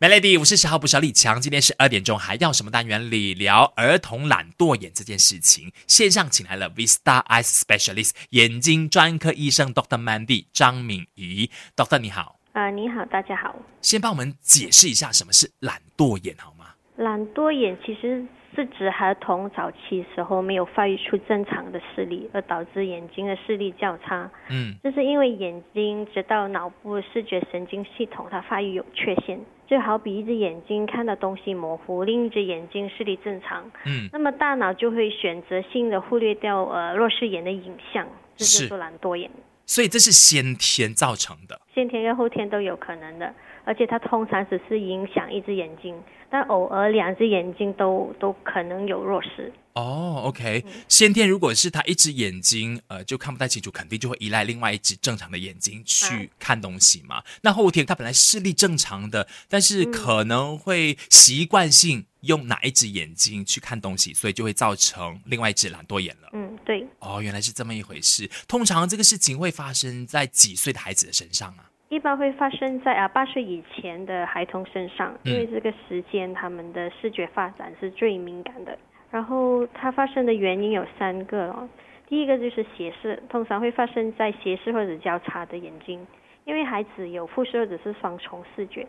Melody，我是十号不小李强。今天是二点钟，还要什么单元理聊儿童懒惰眼这件事情？线上请来了 Vista Eyes Specialist 眼睛专科医生 Doctor Mandy 张敏仪，Doctor 你好。啊、你好，大家好。先帮我们解释一下什么是懒惰眼好吗？懒惰眼其实是指孩童早期时候没有发育出正常的视力，而导致眼睛的视力较差。嗯，这是因为眼睛直到脑部视觉神经系统它发育有缺陷，就好比一只眼睛看到东西模糊，另一只眼睛视力正常。嗯，那么大脑就会选择性的忽略掉呃弱视眼的影像，这是就是说懒惰眼。所以这是先天造成的。先天跟后天都有可能的，而且它通常只是影响一只眼睛，但偶尔两只眼睛都都可能有弱视。哦，OK，先天如果是他一只眼睛呃就看不太清楚，肯定就会依赖另外一只正常的眼睛去看东西嘛。那后天他本来视力正常的，但是可能会习惯性用哪一只眼睛去看东西，所以就会造成另外一只懒惰眼了。嗯，对，哦，原来是这么一回事。通常这个事情会发生在几岁的孩子的身上啊？一般会发生在啊八岁以前的孩童身上，嗯因为这个时间他们的视觉发展是最敏感的。然后它发生的原因有三个哦，第一个就是斜视，通常会发生在斜视或者交叉的眼睛，因为孩子有复视或者是双重视觉。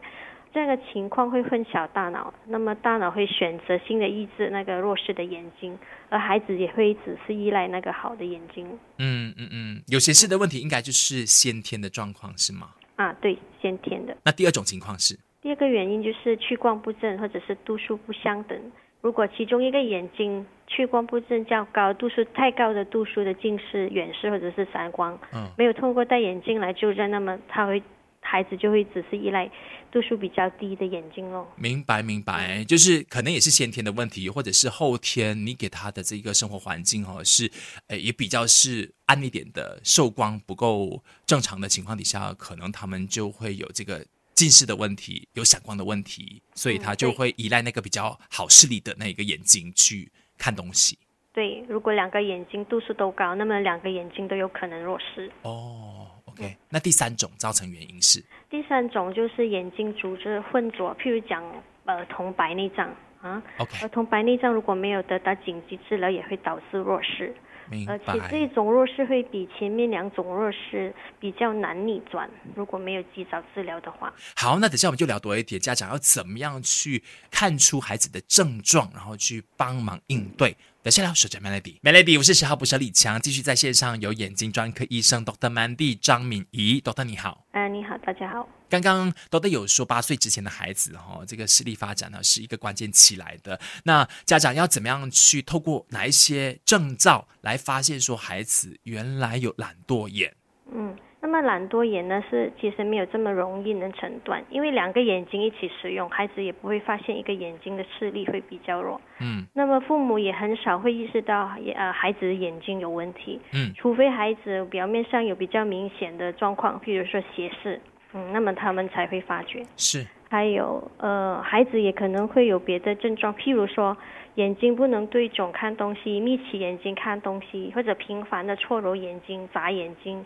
这样的情况会混淆大脑，那么大脑会选择性的抑制那个弱视的眼睛，而孩子也会只是依赖那个好的眼睛。嗯嗯嗯，有斜视的问题应该就是先天的状况是吗？啊，对，先天的。那第二种情况是？第二个原因就是屈光不正或者是度数不相等。如果其中一个眼睛屈光不正较高，度数太高的度数的近视、远视或者是散光，嗯没有通过戴眼镜来纠正，那么他会孩子就会只是依赖度数比较低的眼睛咯。明白明白，就是可能也是先天的问题，或者是后天你给他的这个生活环境哦，是呃也比较是暗一点的，受光不够正常的情况底下，可能他们就会有这个近视的问题，有闪光的问题，所以他就会依赖那个比较好视力的那个眼睛去看东西。对，如果两个眼睛度数都高，那么两个眼睛都有可能弱视。哦，OK，那第三种造成原因是第三种就是眼睛组织混浊，譬如讲儿童白内障啊，OK，儿童白内障如果没有得到紧急治疗，也会导致弱视。明而且这白。种弱视会比前面两种弱视比较难逆转，如果没有及早治疗的话。好，那等下我们就聊多一点，家长要怎么样去看出孩子的症状，然后去帮忙应对。等下聊守着 Melody，Melody，我是十号捕手李强，继续在线上有眼睛专科医生 Doctor Mandy 张敏仪，Doctor 你好。啊，你好，大家好。刚刚 Dr. 有说八岁之前的孩子哈、哦，这个视力发展呢是一个关键期来的。那家长要怎么样去透过哪一些症兆来发现说孩子原来有懒惰眼？嗯，那么懒惰眼呢是其实没有这么容易能诊断，因为两个眼睛一起使用，孩子也不会发现一个眼睛的视力会比较弱。嗯那么父母也很少会意识到呃孩子的眼睛有问题，嗯除非孩子表面上有比较明显的状况，譬如说斜视，嗯，那么他们才会发觉。是还有呃，孩子也可能会有别的症状，譬如说眼睛不能对准看东西，眯起眼睛看东西，或者频繁的搓揉眼睛、眨眼睛、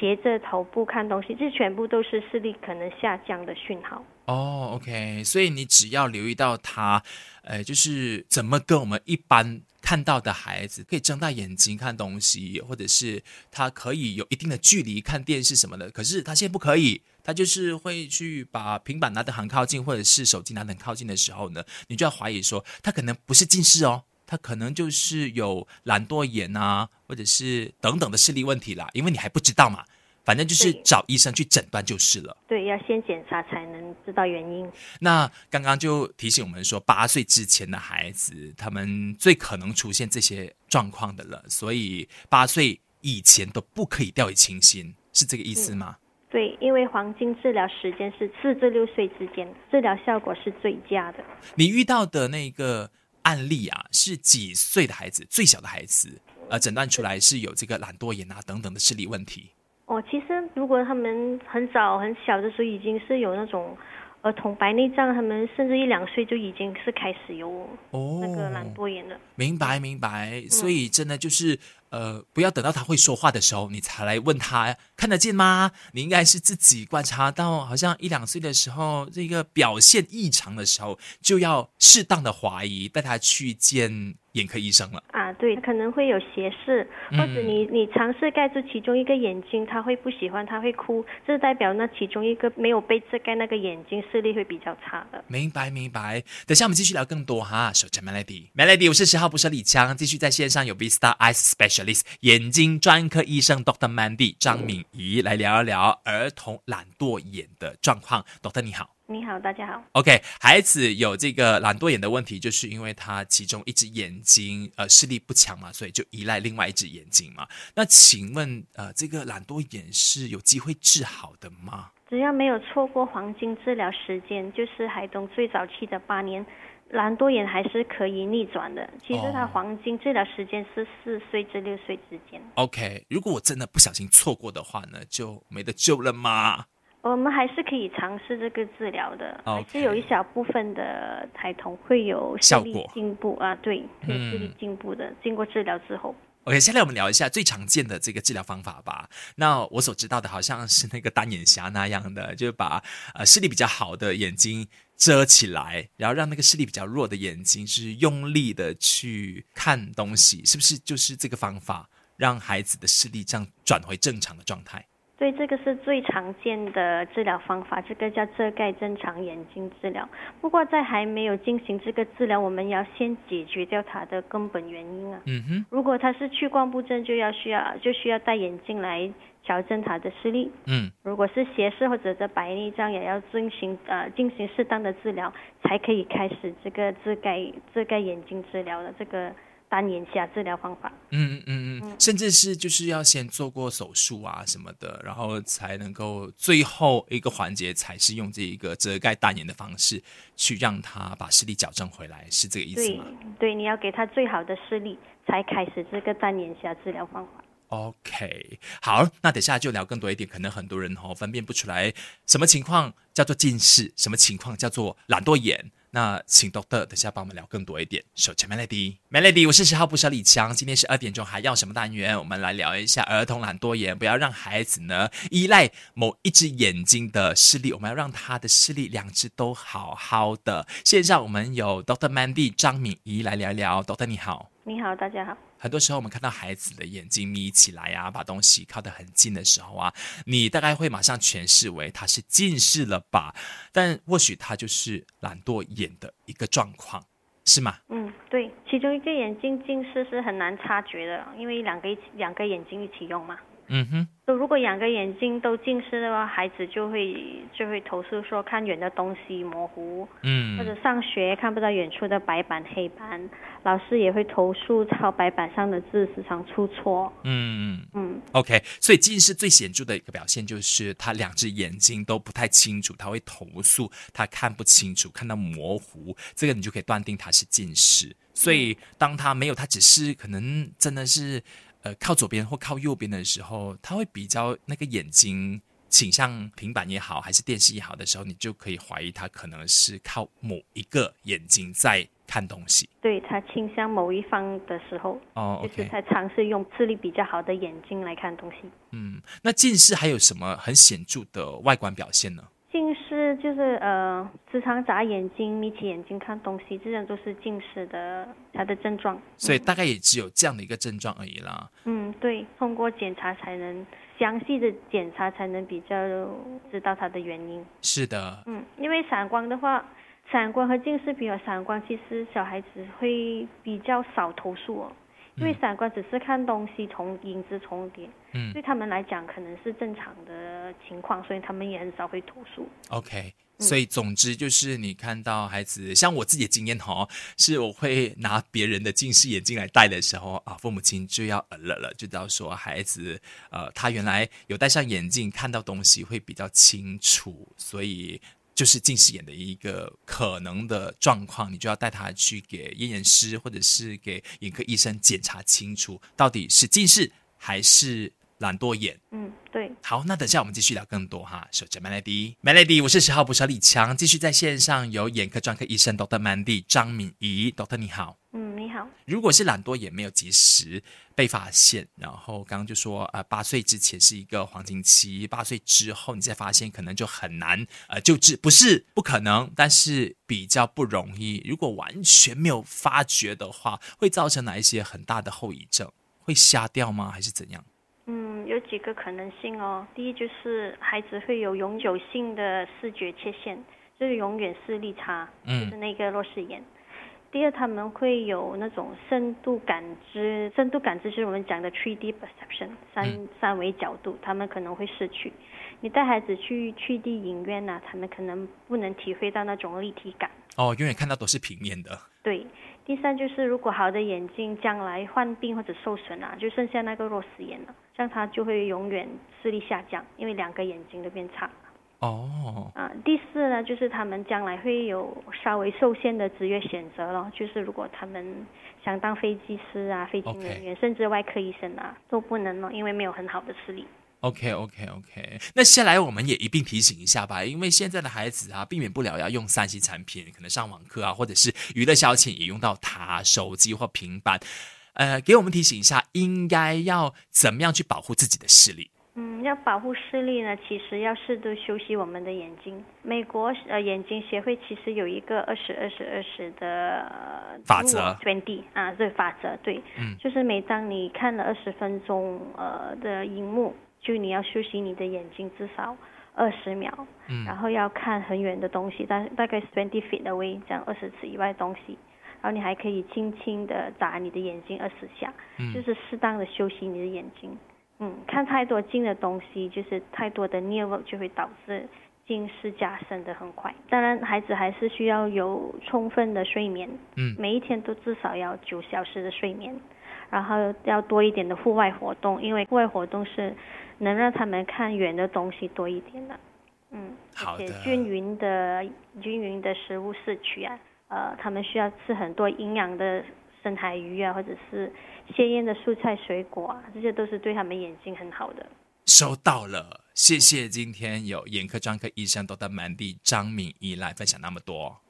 斜着头部看东西，这全部都是视力可能下降的讯号。哦，OK，所以你只要留意到他，呃，就是怎么跟我们一般看到的孩子可以睁大眼睛看东西，或者是他可以有一定的距离看电视什么的，可是他现在不可以，他就是会去把平板拿得很靠近，或者是手机拿得很靠近的时候呢，你就要怀疑说他可能不是近视哦。他可能就是有懒惰眼啊，或者是等等的视力问题啦，因为你还不知道嘛，反正就是找医生去诊断就是了。对，要先检查才能知道原因。那刚刚就提醒我们说，八岁之前的孩子，他们最可能出现这些状况的了，所以八岁以前都不可以掉以轻心，是这个意思吗？对，因为黄金治疗时间是四至六岁之间，治疗效果是最佳的。你遇到的那个案例啊，是几岁的孩子？最小的孩子，呃，诊断出来是有这个懒惰眼啊等等的视力问题。哦，其实如果他们很早很小的时候已经是有那种儿童白内障，他们甚至一两岁就已经是开始有哦，那个懒惰眼了。明白明白，所以真的就是呃，不要等到他会说话的时候，你才来问他看得见吗？你应该是自己观察到，好像一两岁的时候，这个表现异常的时候，就要适当的怀疑，带他去见。眼科医生了啊，对，可能会有斜视，或者你你尝试盖住其中一个眼睛，他会不喜欢，他会哭，这代表那其中一个没有被遮盖那个眼睛视力会比较差的。明白明白，等下我们继续聊更多哈。守着 Melody，Melody，我是十号不是李强，继续在线上有 Vista Eyes Specialist 眼睛专科医生 Doctor Mandy 张敏仪来聊一聊儿童懒惰眼的状况。Doctor 你好。你好，大家好。OK，孩子有这个懒惰眼的问题，就是因为他其中一只眼睛呃视力不强嘛，所以就依赖另外一只眼睛嘛。那请问呃，这个懒惰眼是有机会治好的吗？只要没有错过黄金治疗时间，就是孩童最早期的八年，懒惰眼还是可以逆转的。其实它黄金治疗时间是四岁至六岁之间。OK，如果我真的不小心错过的话呢，就没得救了吗？我们还是可以尝试这个治疗的，还是有一小部分的孩童会有效果进步啊，对，有视力进步的，经过治疗之后。OK，下来我们聊一下最常见的这个治疗方法吧。那我所知道的好像是那个单眼侠那样的，就是把呃视力比较好的眼睛遮起来，然后让那个视力比较弱的眼睛是用力的去看东西，是不是就是这个方法让孩子的视力这样转回正常的状态？对，这个是最常见的治疗方法，这个叫遮盖正常眼睛治疗。不过在还没有进行这个治疗，我们要先解决掉它的根本原因啊。嗯哼。如果它是屈光不正，就要需要就需要戴眼镜来矫正它的视力。嗯。如果是斜视或者是白内障，也要进行呃进行适当的治疗，才可以开始这个遮盖遮盖眼睛治疗的这个。单眼下治疗方法，嗯嗯嗯，甚至是就是要先做过手术啊什么的，然后才能够最后一个环节才是用这一个遮盖单眼的方式去让他把视力矫正回来，是这个意思吗？对，你要给他最好的视力，才开始这个单眼下治疗方法。OK，好，那等下就聊更多一点，可能很多人哦分辨不出来什么情况叫做近视，什么情况叫做懒惰眼。那请 Doctor 等下帮我们聊更多一点。手持 Melody，Melody，我是十号不舍李强。今天是二点钟，还要什么单元？我们来聊一下儿童懒惰眼，不要让孩子呢依赖某一只眼睛的视力，我们要让他的视力两只都好好的。线上我们有 Doctor Mandy 张敏仪来聊一聊。Doctor 你好，你好，大家好。很多时候，我们看到孩子的眼睛眯起来呀，把东西靠得很近的时候啊，你大概会马上诠释为他是近视了吧？但或许他就是懒惰眼的一个状况，是吗？嗯，对，其中一个眼睛近视是很难察觉的，因为两个一起两个眼睛一起用嘛。嗯哼。如果两个眼睛都近视的话，孩子就会就会投诉说看远的东西模糊，嗯，或者上学看不到远处的白板黑板，老师也会投诉抄白板上的字时常出错，嗯嗯嗯，OK，所以近视最显著的一个表现就是他两只眼睛都不太清楚，他会投诉他看不清楚，看到模糊，这个你就可以断定他是近视。所以当他没有，他只是可能真的是。呃，靠左边或靠右边的时候，他会比较那个眼睛倾向平板也好，还是电视也好的时候，你就可以怀疑他可能是靠某一个眼睛在看东西。对他倾向某一方的时候，哦，就是他尝试用视力比较好的眼睛来看东西。嗯，那近视还有什么很显著的外观表现呢？近视就是呃，时常眨眼睛、眯起眼睛看东西，这样都是近视的它的症状。所以大概也只有这样的一个症状而已啦。嗯，对，通过检查才能详细的检查，才能比较知道它的原因。是的。嗯，因为散光的话，散光和近视比较，散光其实小孩子会比较少投诉哦。因为散光只是看东西重影子重叠，嗯，对他们来讲可能是正常的情况，所以他们也很少会投诉。OK，所以总之就是你看到孩子，像我自己的经验哈，是我会拿别人的近视眼镜来戴的时候啊，父母亲就要呃了了，就知道说孩子呃，他原来有戴上眼镜看到东西会比较清楚，所以。就是近视眼的一个可能的状况，你就要带他去给验眼师或者是给眼科医生检查清楚，到底是近视还是懒惰眼。嗯，对。好，那等下我们继续聊更多哈。守着 Melody，Melody，我是十号捕手李强，继续在线上有眼科专科医生 Doctor Mandy 张敏仪，Doctor 你好。嗯，你好。如果是懒惰，眼没有及时被发现，然后刚刚就说，呃，八岁之前是一个黄金期，八岁之后你再发现，可能就很难呃救治，不是不可能，但是比较不容易。如果完全没有发觉的话，会造成哪一些很大的后遗症？会瞎掉吗？还是怎样？嗯，有几个可能性哦。第一就是孩子会有永久性的视觉缺陷，就是永远视力差，就是那个弱视眼。第二，他们会有那种深度感知，深度感知就是我们讲的 3D perception，三三维角度，他们可能会失去。你带孩子去去 D 影院呐，他们可能不能体会到那种立体感。哦，永远看到都是平面的。对。第三就是，如果好的眼睛将来患病或者受损啊，就剩下那个弱视眼了，这样他就会永远视力下降，因为两个眼睛都变差。哦，啊，第四呢，就是他们将来会有稍微受限的职业选择了，就是如果他们想当飞机师啊、飞行人员，甚至外科医生啊，都不能了，因为没有很好的视力。OK OK OK，那下来我们也一并提醒一下吧，因为现在的孩子啊，避免不了要用三 C 产品，可能上网课啊，或者是娱乐消遣也用到它，手机或平板，呃，给我们提醒一下，应该要怎么样去保护自己的视力。嗯，要保护视力呢，其实要适度休息我们的眼睛。美国呃眼睛协会其实有一个二十二十二十的法则，twenty 啊，这法则对，嗯，就是每当你看了二十分钟呃的荧幕，就你要休息你的眼睛至少二十秒，嗯，然后要看很远的东西，大大概 twenty feet away 这样二十尺以外的东西，然后你还可以轻轻的眨你的眼睛二十下，嗯，就是适当的休息你的眼睛。嗯，看太多近的东西，就是太多的 near 就会导致近视加深的很快。当然，孩子还是需要有充分的睡眠，嗯，每一天都至少要九小时的睡眠，然后要多一点的户外活动，因为户外活动是能让他们看远的东西多一点的。嗯，好的。均匀的均匀的食物摄取啊，呃，他们需要吃很多营养的。深海鱼啊，或者是鲜艳的蔬菜水果啊，这些都是对他们眼睛很好的。收到了，谢谢今天有眼科专科医生都在满地张敏仪来分享那么多。